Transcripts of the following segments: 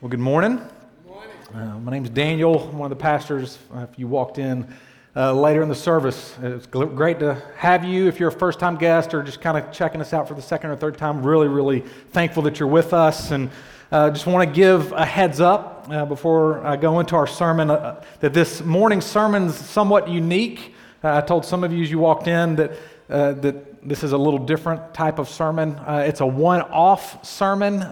Well, good morning. Uh, my is Daniel. I'm one of the pastors. Uh, if you walked in uh, later in the service, it's great to have you. If you're a first time guest or just kind of checking us out for the second or third time, really, really thankful that you're with us. And uh, just want to give a heads up uh, before I go into our sermon uh, that this morning's sermon's somewhat unique. I told some of you as you walked in that, that this is a little different type of sermon. it's a one off sermon.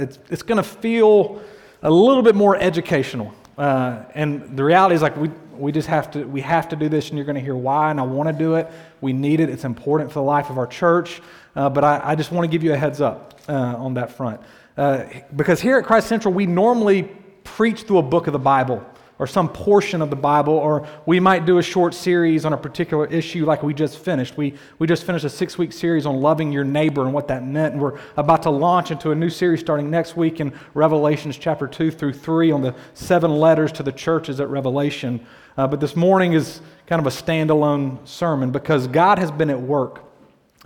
it's it's going to feel a little bit more educational. Uh, and the reality is like we, we just have to we have to do this and you're going to hear why and i want to do it. We need it. It's important for the life of our church. Uh, but I, I, just want to give you a heads up uh, on that front. Uh, because here at christ central we normally preach through a book of the bible or some portion of the Bible, or we might do a short series on a particular issue like we just finished. We, we just finished a six week series on loving your neighbor and what that meant, and we're about to launch into a new series starting next week in Revelations chapter 2 through 3 on the seven letters to the churches at Revelation. Uh, but this morning is kind of a standalone sermon because God has been at work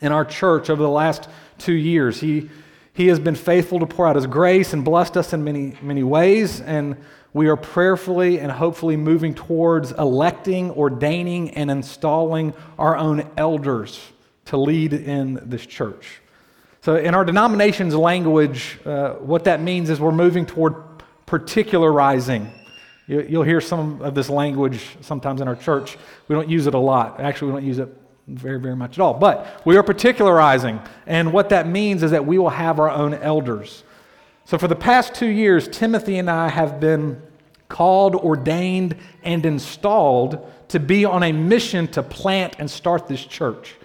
in our church over the last two years. He, he has been faithful to pour out His grace and blessed us in many, many ways. And we are prayerfully and hopefully moving towards electing, ordaining, and installing our own elders to lead in this church. So, in our denomination's language, uh, what that means is we're moving toward particularizing. You'll hear some of this language sometimes in our church. We don't use it a lot. Actually, we don't use it very, very much at all. But we are particularizing. And what that means is that we will have our own elders. So, for the past two years, Timothy and I have been called, ordained, and installed to be on a mission to plant and start this church.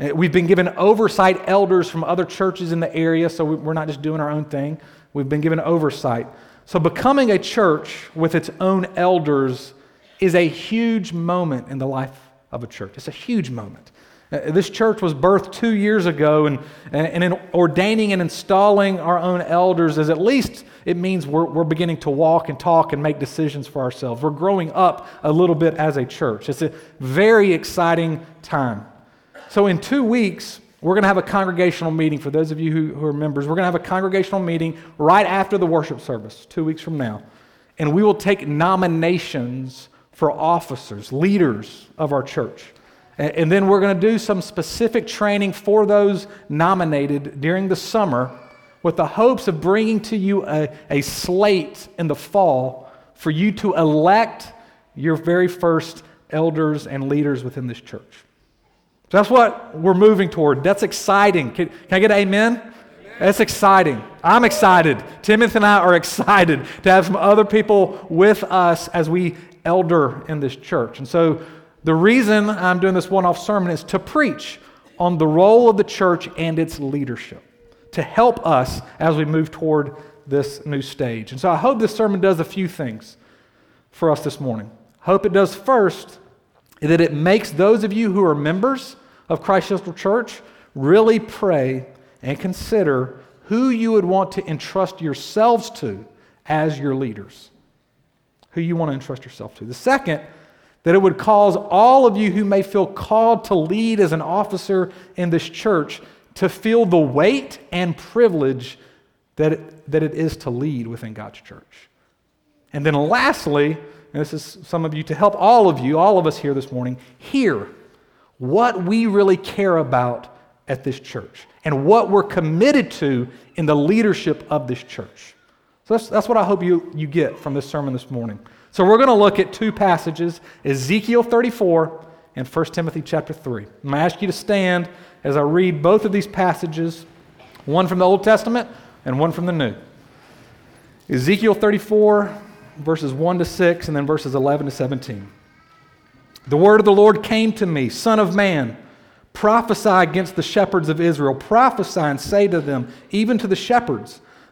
Uh, we've been given oversight elders from other churches in the area, so we're not just doing our own thing. We've been given oversight. So, becoming a church with its own elders is a huge moment in the life of a church. It's a huge moment. Uh, this church was birthed two years ago, and, and in ordaining and installing our own elders is at least it means we're, we're beginning to walk and talk and make decisions for ourselves. We're growing up a little bit as a church. It's a very exciting time. So, in two weeks, we're going to have a congregational meeting. For those of you who, who are members, we're going to have a congregational meeting right after the worship service, two weeks from now. And we will take nominations for officers, leaders of our church. And then we're going to do some specific training for those nominated during the summer with the hopes of bringing to you a, a slate in the fall for you to elect your very first elders and leaders within this church. So that's what we're moving toward. That's exciting. Can, can I get amen? amen? That's exciting. I'm excited. Timothy and I are excited to have some other people with us as we elder in this church. And so the reason I'm doing this one off sermon is to preach on the role of the church and its leadership, to help us as we move toward this new stage. And so I hope this sermon does a few things for us this morning. Hope it does first that it makes those of you who are members of Christ Central Church really pray and consider who you would want to entrust yourselves to as your leaders. Who you want to entrust yourself to. The second that it would cause all of you who may feel called to lead as an officer in this church to feel the weight and privilege that it, that it is to lead within God's church. And then lastly, and this is some of you to help all of you, all of us here this morning, hear what we really care about at this church and what we're committed to in the leadership of this church. So that's, that's what I hope you, you get from this sermon this morning. So we're going to look at two passages Ezekiel 34 and 1 Timothy chapter 3. I'm going to ask you to stand as I read both of these passages, one from the Old Testament and one from the New. Ezekiel 34, verses 1 to 6, and then verses 11 to 17. The word of the Lord came to me, Son of man, prophesy against the shepherds of Israel. Prophesy and say to them, even to the shepherds,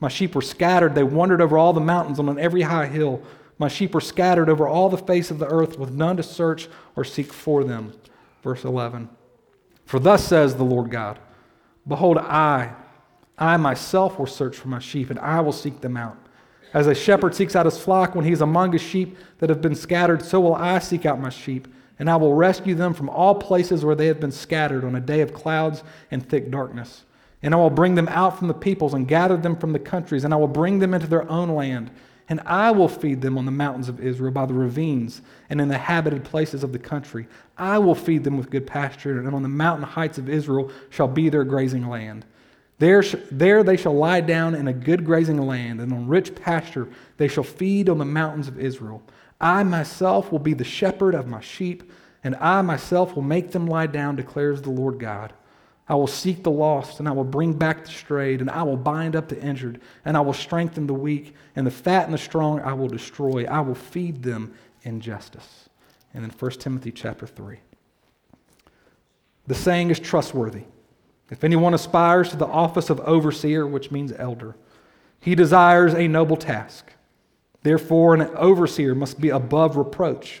My sheep were scattered. They wandered over all the mountains and on every high hill. My sheep were scattered over all the face of the earth with none to search or seek for them. Verse 11. For thus says the Lord God Behold, I, I myself will search for my sheep, and I will seek them out. As a shepherd seeks out his flock when he is among his sheep that have been scattered, so will I seek out my sheep, and I will rescue them from all places where they have been scattered on a day of clouds and thick darkness. And I will bring them out from the peoples and gather them from the countries, and I will bring them into their own land. And I will feed them on the mountains of Israel, by the ravines, and in the habited places of the country. I will feed them with good pasture, and on the mountain heights of Israel shall be their grazing land. There, there they shall lie down in a good grazing land, and on rich pasture they shall feed on the mountains of Israel. I myself will be the shepherd of my sheep, and I myself will make them lie down, declares the Lord God. I will seek the lost, and I will bring back the strayed, and I will bind up the injured, and I will strengthen the weak, and the fat and the strong I will destroy. I will feed them in justice. And then 1 Timothy chapter 3. The saying is trustworthy. If anyone aspires to the office of overseer, which means elder, he desires a noble task. Therefore, an overseer must be above reproach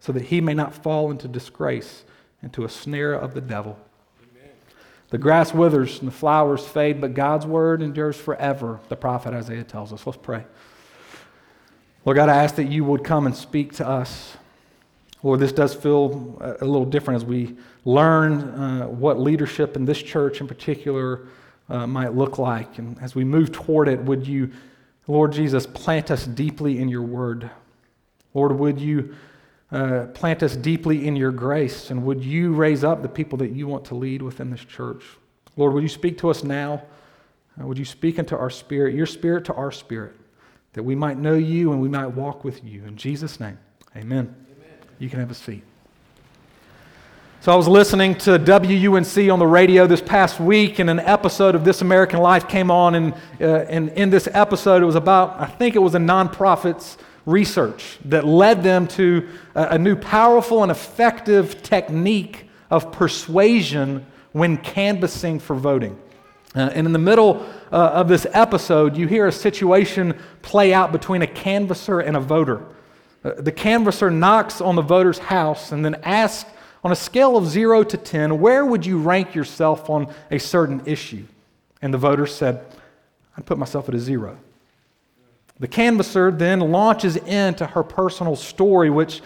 so that he may not fall into disgrace, into a snare of the devil. Amen. The grass withers and the flowers fade, but God's word endures forever, the prophet Isaiah tells us. Let's pray. Lord God, I ask that you would come and speak to us. Lord, this does feel a little different as we learn uh, what leadership in this church in particular uh, might look like. And as we move toward it, would you, Lord Jesus, plant us deeply in your word? Lord, would you uh, plant us deeply in your grace. And would you raise up the people that you want to lead within this church? Lord, would you speak to us now? Uh, would you speak into our spirit, your spirit to our spirit, that we might know you and we might walk with you? In Jesus' name, amen. amen. You can have a seat. So, I was listening to WUNC on the radio this past week, and an episode of This American Life came on. And, uh, and in this episode, it was about, I think it was a nonprofit's research that led them to a, a new powerful and effective technique of persuasion when canvassing for voting. Uh, and in the middle uh, of this episode, you hear a situation play out between a canvasser and a voter. Uh, the canvasser knocks on the voter's house and then asks, on a scale of 0 to 10, where would you rank yourself on a certain issue? And the voter said, I'd put myself at a zero. The canvasser then launches into her personal story, which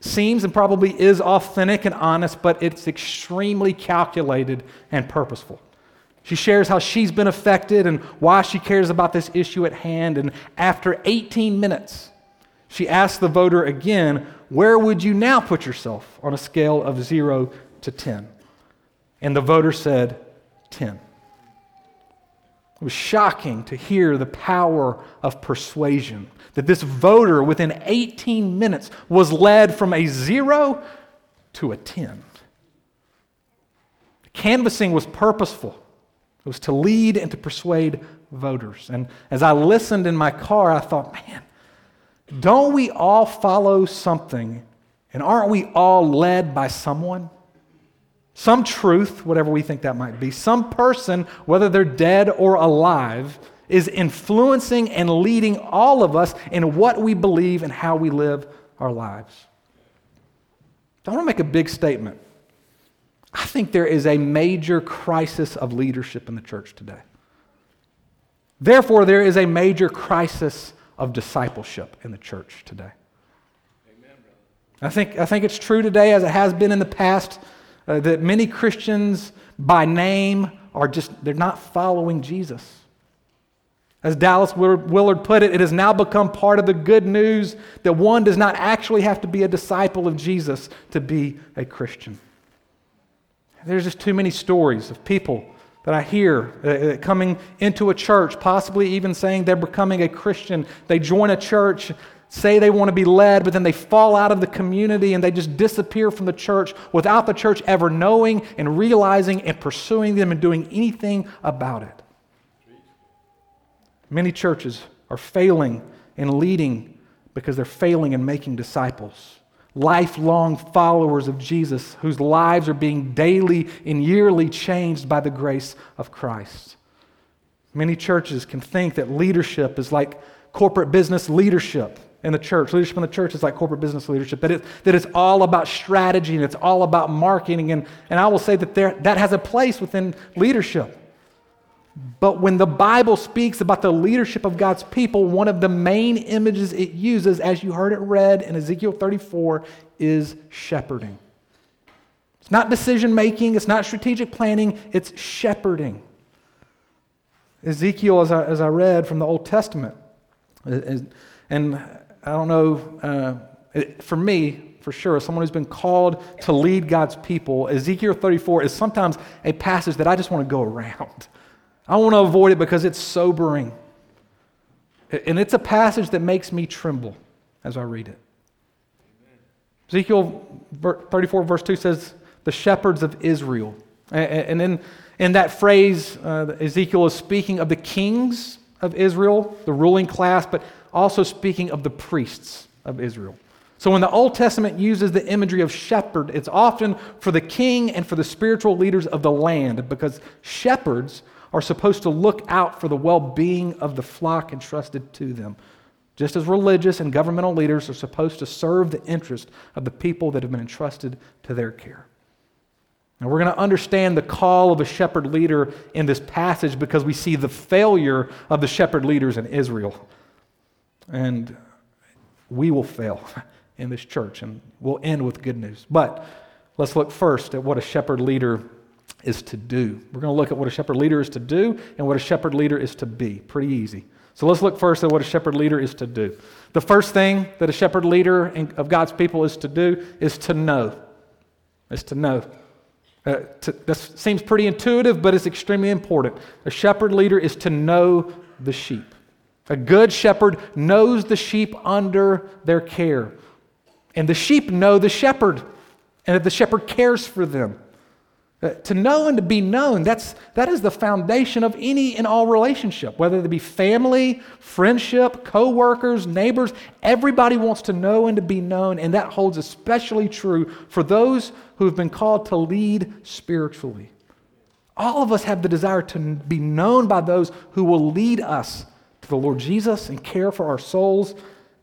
seems and probably is authentic and honest, but it's extremely calculated and purposeful. She shares how she's been affected and why she cares about this issue at hand. And after 18 minutes, she asks the voter again, Where would you now put yourself on a scale of 0 to 10? And the voter said, 10. It was shocking to hear the power of persuasion. That this voter, within 18 minutes, was led from a zero to a 10. Canvassing was purposeful, it was to lead and to persuade voters. And as I listened in my car, I thought, man, don't we all follow something? And aren't we all led by someone? Some truth, whatever we think that might be, some person, whether they're dead or alive, is influencing and leading all of us in what we believe and how we live our lives. I want to make a big statement. I think there is a major crisis of leadership in the church today. Therefore, there is a major crisis of discipleship in the church today. Amen, I, think, I think it's true today as it has been in the past uh, that many Christians by name are just, they're not following Jesus. As Dallas Willard put it, it has now become part of the good news that one does not actually have to be a disciple of Jesus to be a Christian. There's just too many stories of people that I hear uh, uh, coming into a church, possibly even saying they're becoming a Christian. They join a church, say they want to be led, but then they fall out of the community and they just disappear from the church without the church ever knowing and realizing and pursuing them and doing anything about it. Many churches are failing in leading because they're failing in making disciples lifelong followers of Jesus whose lives are being daily and yearly changed by the grace of Christ. Many churches can think that leadership is like corporate business leadership in the church. Leadership in the church is like corporate business leadership, that, it, that it's all about strategy and it's all about marketing. And, and I will say that there, that has a place within leadership. But when the Bible speaks about the leadership of God's people, one of the main images it uses, as you heard it read in Ezekiel 34, is shepherding. It's not decision making, it's not strategic planning, it's shepherding. Ezekiel, as I, as I read from the Old Testament, is, and I don't know, uh, for me, for sure, someone who's been called to lead God's people, Ezekiel 34 is sometimes a passage that I just want to go around. I want to avoid it because it's sobering. And it's a passage that makes me tremble as I read it. Ezekiel 34, verse 2 says, The shepherds of Israel. And in, in that phrase, uh, Ezekiel is speaking of the kings of Israel, the ruling class, but also speaking of the priests of Israel. So when the Old Testament uses the imagery of shepherd, it's often for the king and for the spiritual leaders of the land because shepherds are supposed to look out for the well being of the flock entrusted to them, just as religious and governmental leaders are supposed to serve the interest of the people that have been entrusted to their care. Now, we're going to understand the call of a shepherd leader in this passage because we see the failure of the shepherd leaders in Israel. And we will fail in this church, and we'll end with good news. But let's look first at what a shepherd leader is to do. We're going to look at what a shepherd leader is to do and what a shepherd leader is to be. Pretty easy. So let's look first at what a shepherd leader is to do. The first thing that a shepherd leader of God's people is to do is to know. Is to know. Uh, to, this seems pretty intuitive, but it's extremely important. A shepherd leader is to know the sheep. A good shepherd knows the sheep under their care. And the sheep know the shepherd, and that the shepherd cares for them. Uh, to know and to be known, that's, that is the foundation of any and all relationship, whether it be family, friendship, co-workers, neighbors. Everybody wants to know and to be known, and that holds especially true for those who have been called to lead spiritually. All of us have the desire to be known by those who will lead us the Lord Jesus and care for our souls,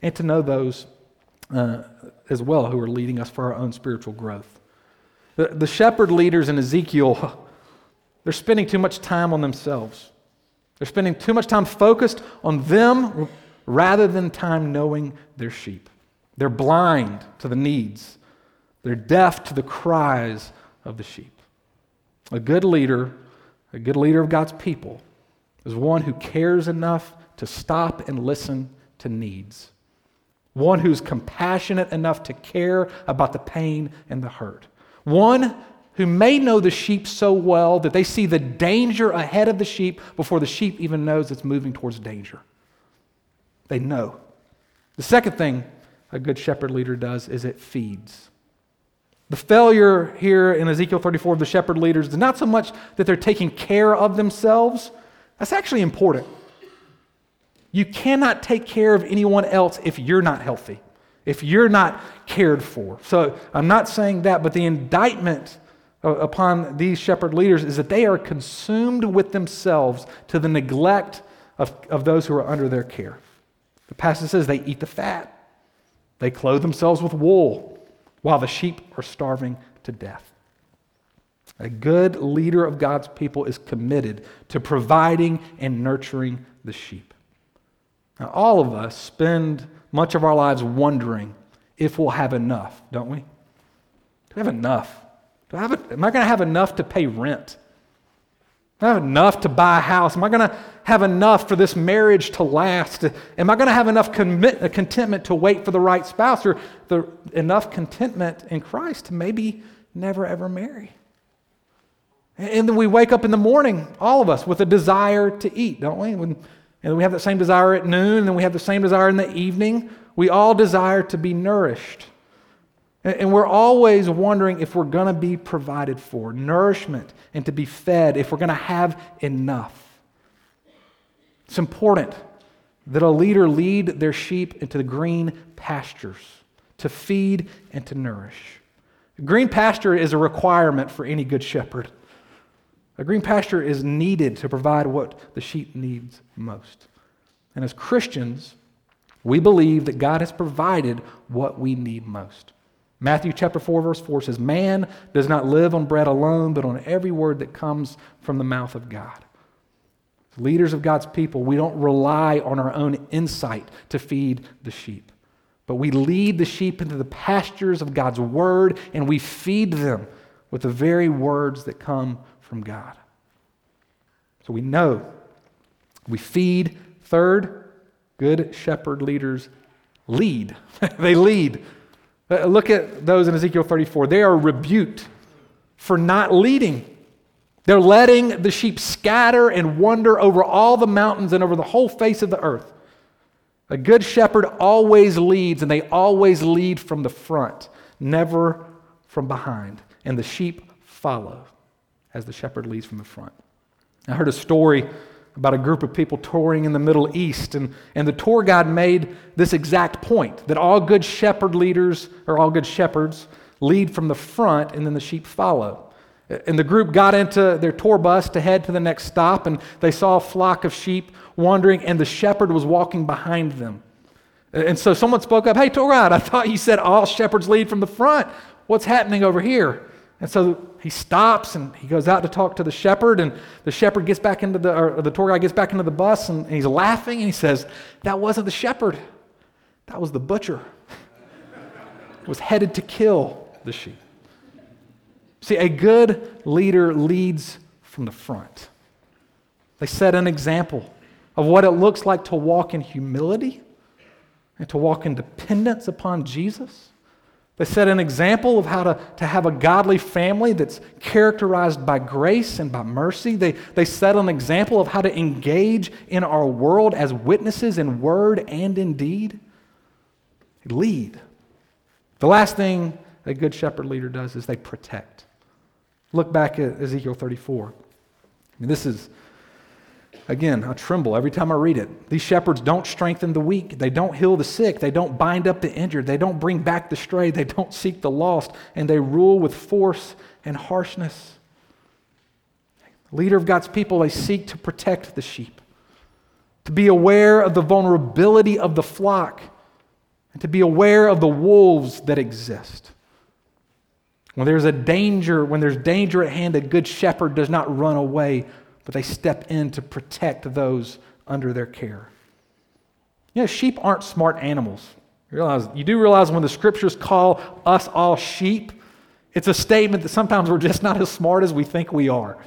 and to know those uh, as well who are leading us for our own spiritual growth. The, the shepherd leaders in Ezekiel, they're spending too much time on themselves. They're spending too much time focused on them rather than time knowing their sheep. They're blind to the needs, they're deaf to the cries of the sheep. A good leader, a good leader of God's people, is one who cares enough to stop and listen to needs. One who's compassionate enough to care about the pain and the hurt. One who may know the sheep so well that they see the danger ahead of the sheep before the sheep even knows it's moving towards danger. They know. The second thing a good shepherd leader does is it feeds. The failure here in Ezekiel 34 of the shepherd leaders is not so much that they're taking care of themselves, that's actually important. You cannot take care of anyone else if you're not healthy if you're not cared for. So I'm not saying that, but the indictment uh, upon these shepherd leaders is that they are consumed with themselves to the neglect of, of those who are under their care. The passage says they eat the fat, they clothe themselves with wool, while the sheep are starving to death. A good leader of God's people is committed to providing and nurturing the sheep. Now, all of us spend much of our lives wondering if we'll have enough, don't we? Do we have enough? Do I have a, am I going to have enough to pay rent? I have enough to buy a house? Am I going to have enough for this marriage to last? Am I going to have enough commit, uh, contentment to wait for the right spouse or the, enough contentment in Christ to maybe never ever marry? And then we wake up in the morning, all of us, with a desire to eat, don't we? When, and we have that same desire at noon, and then we have the same desire in the evening. We all desire to be nourished. And we're always wondering if we're going to be provided for nourishment and to be fed, if we're going to have enough. It's important that a leader lead their sheep into the green pastures to feed and to nourish. Green pasture is a requirement for any good shepherd. A green pasture is needed to provide what the sheep needs most. And as Christians, we believe that God has provided what we need most. Matthew chapter 4 verse 4 says, "Man does not live on bread alone, but on every word that comes from the mouth of God." Leaders of God's people, we don't rely on our own insight to feed the sheep, but we lead the sheep into the pastures of God's word and we feed them with the very words that come from God. So we know we feed. Third, good shepherd leaders lead. they lead. Uh, look at those in Ezekiel 34. They are rebuked for not leading. They're letting the sheep scatter and wander over all the mountains and over the whole face of the earth. A good shepherd always leads, and they always lead from the front, never from behind. And the sheep follow as the shepherd leads from the front. I heard a story about a group of people touring in the Middle East, and, and the tour guide made this exact point that all good shepherd leaders, or all good shepherds, lead from the front, and then the sheep follow. And the group got into their tour bus to head to the next stop, and they saw a flock of sheep wandering, and the shepherd was walking behind them. And so someone spoke up, Hey, tour guide, I thought you said all shepherds lead from the front. What's happening over here? And so he stops and he goes out to talk to the shepherd, and the shepherd gets back into the, or the tour guide gets back into the bus, and he's laughing, and he says, That wasn't the shepherd, that was the butcher. was headed to kill the sheep. See, a good leader leads from the front. They set an example of what it looks like to walk in humility and to walk in dependence upon Jesus. They set an example of how to, to have a godly family that's characterized by grace and by mercy. They, they set an example of how to engage in our world as witnesses in word and in deed. Lead. The last thing a good shepherd leader does is they protect. Look back at Ezekiel 34. I mean, this is, again, I tremble every time I read it. These shepherds don't strengthen the weak, they don't heal the sick, they don't bind up the injured, they don't bring back the stray, they don't seek the lost, and they rule with force and harshness. Leader of God's people, they seek to protect the sheep, to be aware of the vulnerability of the flock, and to be aware of the wolves that exist. When there's a danger, when there's danger at hand, a good shepherd does not run away, but they step in to protect those under their care. You know, sheep aren't smart animals. You, realize, you do realize when the scriptures call us all sheep, it's a statement that sometimes we're just not as smart as we think we are.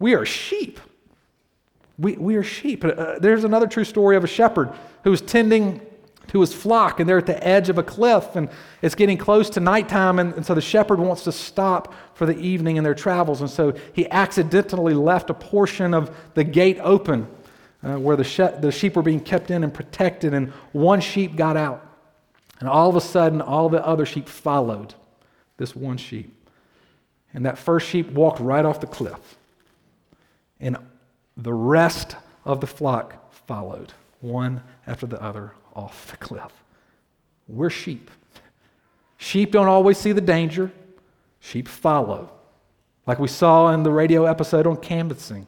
We are sheep. We, we are sheep. Uh, there's another true story of a shepherd who was tending to his flock, and they're at the edge of a cliff, and it's getting close to nighttime, and, and so the shepherd wants to stop for the evening in their travels, and so he accidentally left a portion of the gate open uh, where the, she- the sheep were being kept in and protected, and one sheep got out. And all of a sudden, all the other sheep followed this one sheep. And that first sheep walked right off the cliff. And the rest of the flock followed, one after the other, off the cliff. We're sheep. Sheep don't always see the danger, sheep follow. Like we saw in the radio episode on canvassing.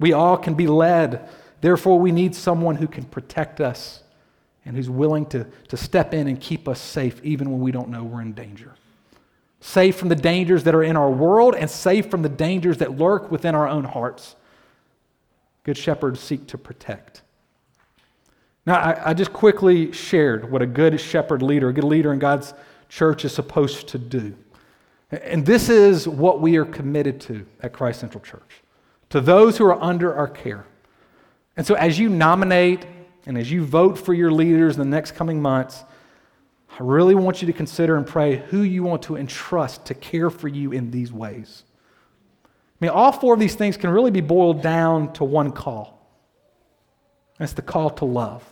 We all can be led. Therefore, we need someone who can protect us and who's willing to, to step in and keep us safe even when we don't know we're in danger. Safe from the dangers that are in our world and safe from the dangers that lurk within our own hearts. Good shepherds seek to protect. Now, I, I just quickly shared what a good shepherd leader, a good leader in God's church is supposed to do. And this is what we are committed to at Christ Central Church to those who are under our care. And so, as you nominate and as you vote for your leaders in the next coming months, I really want you to consider and pray who you want to entrust to care for you in these ways. I mean, all four of these things can really be boiled down to one call. That's the call to love.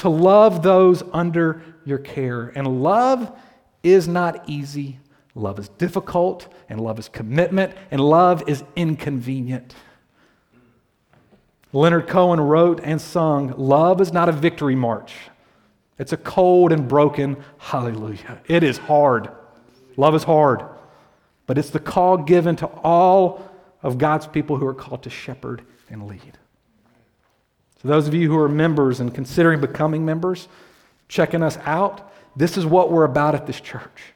To love those under your care. And love is not easy. Love is difficult, and love is commitment, and love is inconvenient. Leonard Cohen wrote and sung, Love is not a victory march. It's a cold and broken hallelujah. It is hard. Love is hard. But it's the call given to all of God's people who are called to shepherd and lead. So, those of you who are members and considering becoming members, checking us out, this is what we're about at this church.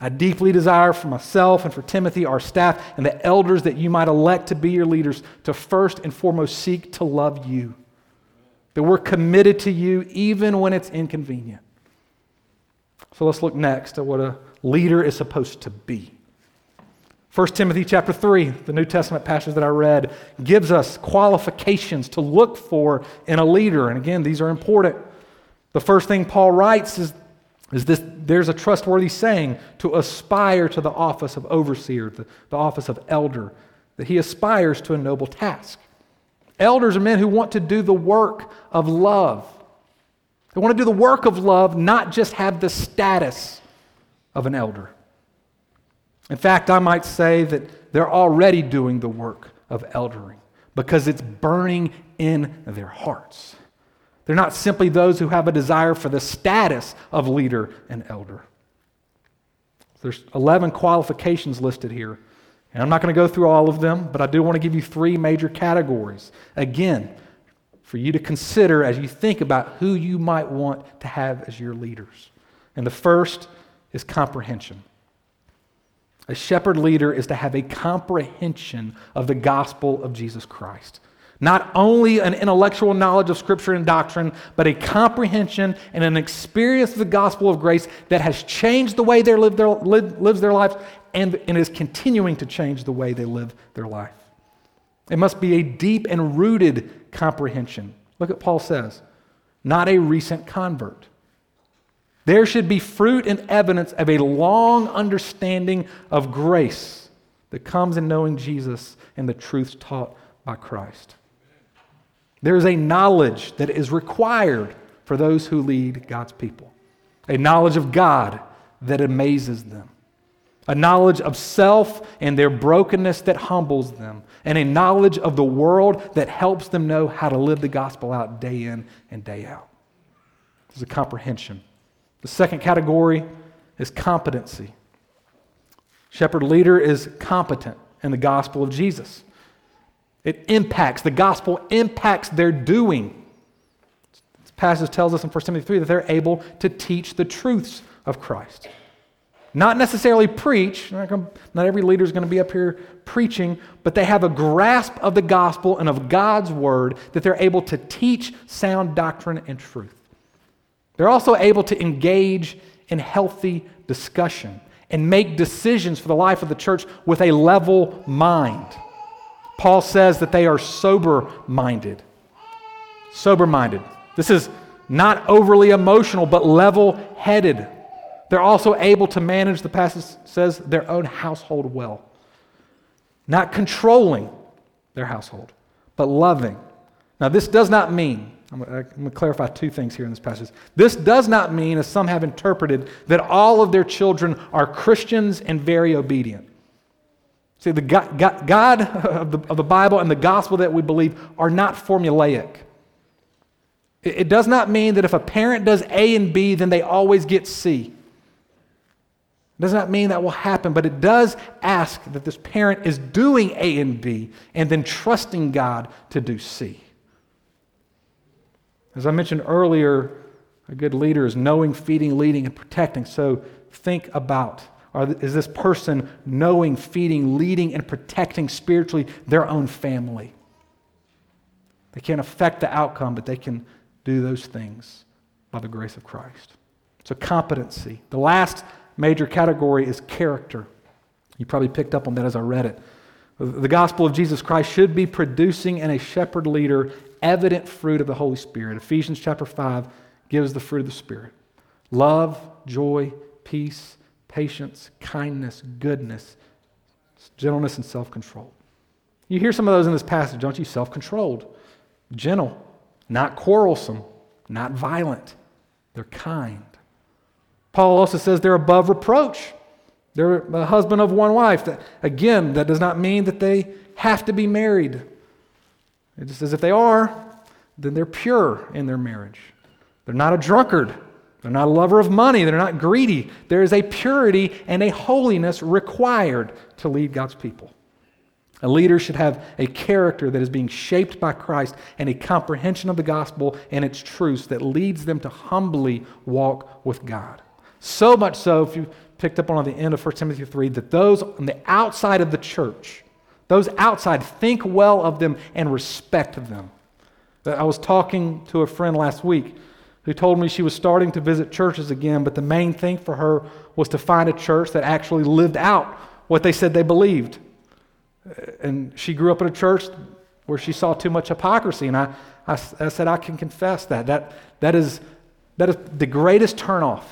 I deeply desire for myself and for Timothy, our staff, and the elders that you might elect to be your leaders to first and foremost seek to love you. That we're committed to you even when it's inconvenient. So let's look next at what a leader is supposed to be. 1 Timothy chapter 3, the New Testament passage that I read, gives us qualifications to look for in a leader. And again, these are important. The first thing Paul writes is is this there's a trustworthy saying to aspire to the office of overseer, the, the office of elder, that he aspires to a noble task. Elders are men who want to do the work of love. They want to do the work of love, not just have the status of an elder. In fact, I might say that they're already doing the work of eldering because it's burning in their hearts. They're not simply those who have a desire for the status of leader and elder. There's 11 qualifications listed here. And I'm not going to go through all of them, but I do want to give you three major categories. Again, for you to consider as you think about who you might want to have as your leaders. And the first is comprehension. A shepherd leader is to have a comprehension of the gospel of Jesus Christ. Not only an intellectual knowledge of Scripture and doctrine, but a comprehension and an experience of the gospel of grace that has changed the way they live their, live, lives their lives and, and is continuing to change the way they live their life. It must be a deep and rooted comprehension. Look at Paul says, not a recent convert. There should be fruit and evidence of a long understanding of grace that comes in knowing Jesus and the truths taught by Christ. There is a knowledge that is required for those who lead God's people, a knowledge of God that amazes them, a knowledge of self and their brokenness that humbles them, and a knowledge of the world that helps them know how to live the gospel out day in and day out. This is a comprehension. The second category is competency. Shepherd leader is competent in the gospel of Jesus. It impacts, the gospel impacts their doing. This passage tells us in 1 Timothy 3 that they're able to teach the truths of Christ. Not necessarily preach, not every leader is going to be up here preaching, but they have a grasp of the gospel and of God's word that they're able to teach sound doctrine and truth. They're also able to engage in healthy discussion and make decisions for the life of the church with a level mind. Paul says that they are sober minded. Sober minded. This is not overly emotional, but level headed. They're also able to manage, the passage says, their own household well. Not controlling their household, but loving. Now, this does not mean, I'm going to clarify two things here in this passage. This does not mean, as some have interpreted, that all of their children are Christians and very obedient. See, the God, God of, the, of the Bible and the gospel that we believe are not formulaic. It, it does not mean that if a parent does A and B, then they always get C. It does not mean that will happen, but it does ask that this parent is doing A and B and then trusting God to do C. As I mentioned earlier, a good leader is knowing, feeding, leading, and protecting. So think about is this person knowing, feeding, leading, and protecting spiritually their own family? They can't affect the outcome, but they can do those things by the grace of Christ. So, competency. The last major category is character. You probably picked up on that as I read it. The gospel of Jesus Christ should be producing in a shepherd leader evident fruit of the Holy Spirit. Ephesians chapter 5 gives the fruit of the Spirit love, joy, peace, patience, kindness, goodness, gentleness and self control. You hear some of those in this passage, don't you? Self controlled, gentle, not quarrelsome, not violent. They're kind. Paul also says they're above reproach. They're a husband of one wife. Again, that does not mean that they have to be married. It just says if they are, then they're pure in their marriage. They're not a drunkard. They're not a lover of money. They're not greedy. There is a purity and a holiness required to lead God's people. A leader should have a character that is being shaped by Christ and a comprehension of the gospel and its truths that leads them to humbly walk with God. So much so, if you picked up on the end of 1 Timothy 3, that those on the outside of the church, those outside, think well of them and respect them. I was talking to a friend last week who told me she was starting to visit churches again, but the main thing for her was to find a church that actually lived out what they said they believed. And she grew up in a church where she saw too much hypocrisy. And I, I, I said, I can confess that. That, that, is, that is the greatest turnoff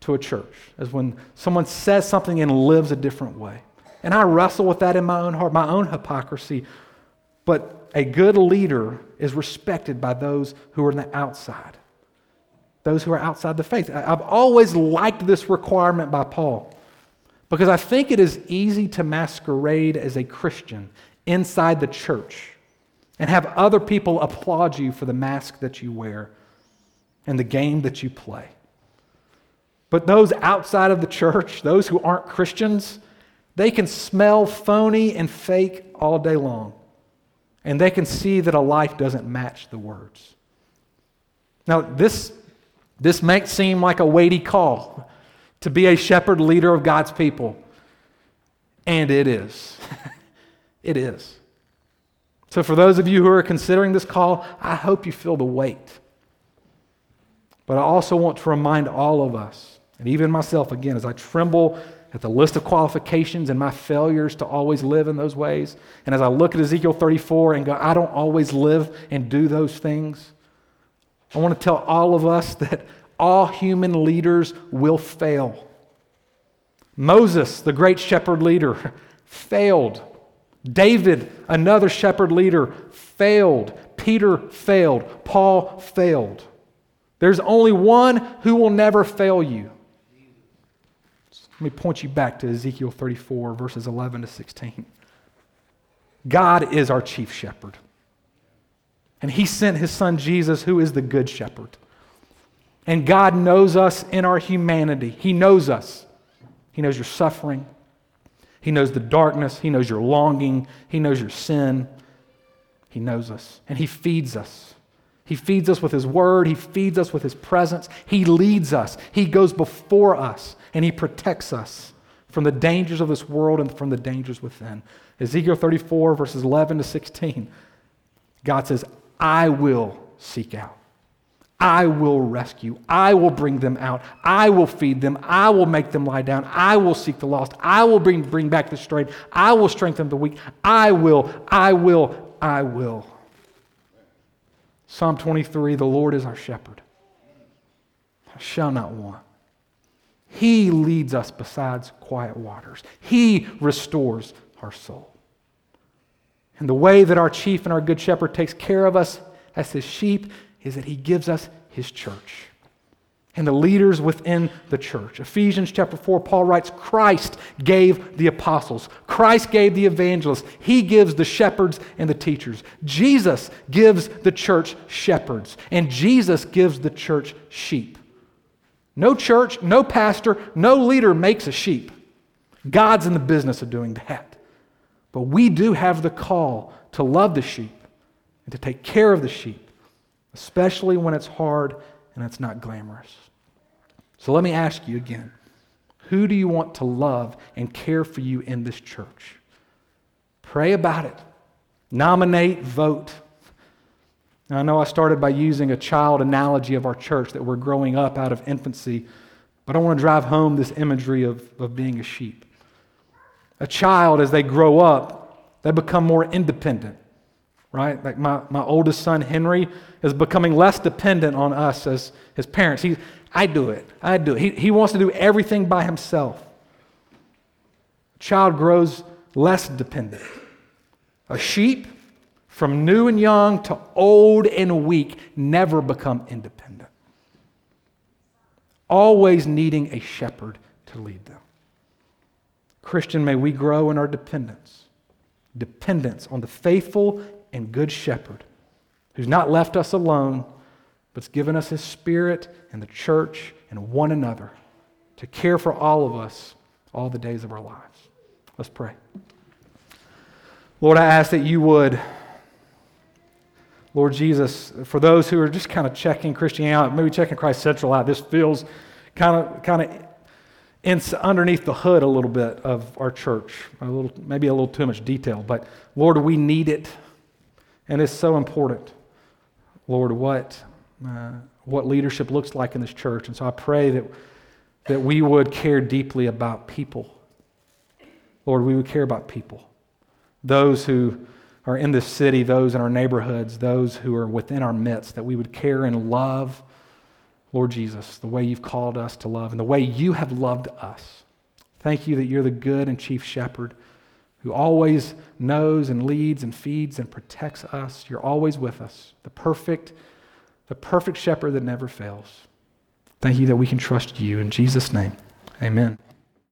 to a church, is when someone says something and lives a different way. And I wrestle with that in my own heart, my own hypocrisy. But a good leader is respected by those who are on the outside, those who are outside the faith. I've always liked this requirement by Paul. Because I think it is easy to masquerade as a Christian inside the church and have other people applaud you for the mask that you wear and the game that you play. But those outside of the church, those who aren't Christians, they can smell phony and fake all day long. And they can see that a life doesn't match the words. Now, this, this might seem like a weighty call to be a shepherd leader of God's people. And it is. it is. So, for those of you who are considering this call, I hope you feel the weight. But I also want to remind all of us, and even myself again, as I tremble at the list of qualifications and my failures to always live in those ways, and as I look at Ezekiel 34 and go, I don't always live and do those things, I want to tell all of us that all human leaders will fail. Moses, the great shepherd leader, failed. David, another shepherd leader, failed. Peter failed. Paul failed. There's only one who will never fail you. Let me point you back to Ezekiel 34, verses 11 to 16. God is our chief shepherd. And he sent his son Jesus, who is the good shepherd. And God knows us in our humanity. He knows us. He knows your suffering. He knows the darkness. He knows your longing. He knows your sin. He knows us. And He feeds us. He feeds us with His word. He feeds us with His presence. He leads us. He goes before us. And He protects us from the dangers of this world and from the dangers within. Ezekiel 34, verses 11 to 16, God says, I will seek out. I will rescue. I will bring them out. I will feed them. I will make them lie down. I will seek the lost. I will bring, bring back the strayed. I will strengthen the weak. I will, I will, I will. Psalm 23 The Lord is our shepherd. I shall not want. He leads us besides quiet waters, He restores our soul. And the way that our chief and our good shepherd takes care of us as his sheep is that he gives us his church and the leaders within the church. Ephesians chapter 4, Paul writes Christ gave the apostles, Christ gave the evangelists, He gives the shepherds and the teachers. Jesus gives the church shepherds, and Jesus gives the church sheep. No church, no pastor, no leader makes a sheep. God's in the business of doing that. But we do have the call to love the sheep and to take care of the sheep especially when it's hard and it's not glamorous. So let me ask you again who do you want to love and care for you in this church? Pray about it. Nominate, vote. Now, I know I started by using a child analogy of our church that we're growing up out of infancy, but I want to drive home this imagery of, of being a sheep. A child, as they grow up, they become more independent right? Like my, my oldest son, Henry, is becoming less dependent on us as his parents. He, I do it. I do it. He, he wants to do everything by himself. A child grows less dependent. A sheep, from new and young to old and weak, never become independent. Always needing a shepherd to lead them. Christian, may we grow in our dependence. Dependence on the faithful and good shepherd who's not left us alone, but's given us his spirit and the church and one another to care for all of us all the days of our lives. Let's pray. Lord, I ask that you would, Lord Jesus, for those who are just kind of checking Christianity out, maybe checking Christ Central out, this feels kind of kind of ins- underneath the hood a little bit of our church, a little, maybe a little too much detail, but Lord, we need it, and it's so important. Lord, what uh, what leadership looks like in this church, and so I pray that that we would care deeply about people. Lord, we would care about people, those who are in this city, those in our neighborhoods, those who are within our midst, that we would care and love Lord Jesus, the way you've called us to love and the way you have loved us. Thank you that you're the good and chief shepherd who always knows and leads and feeds and protects us. You're always with us, the perfect, the perfect shepherd that never fails. Thank you that we can trust you. In Jesus' name, amen.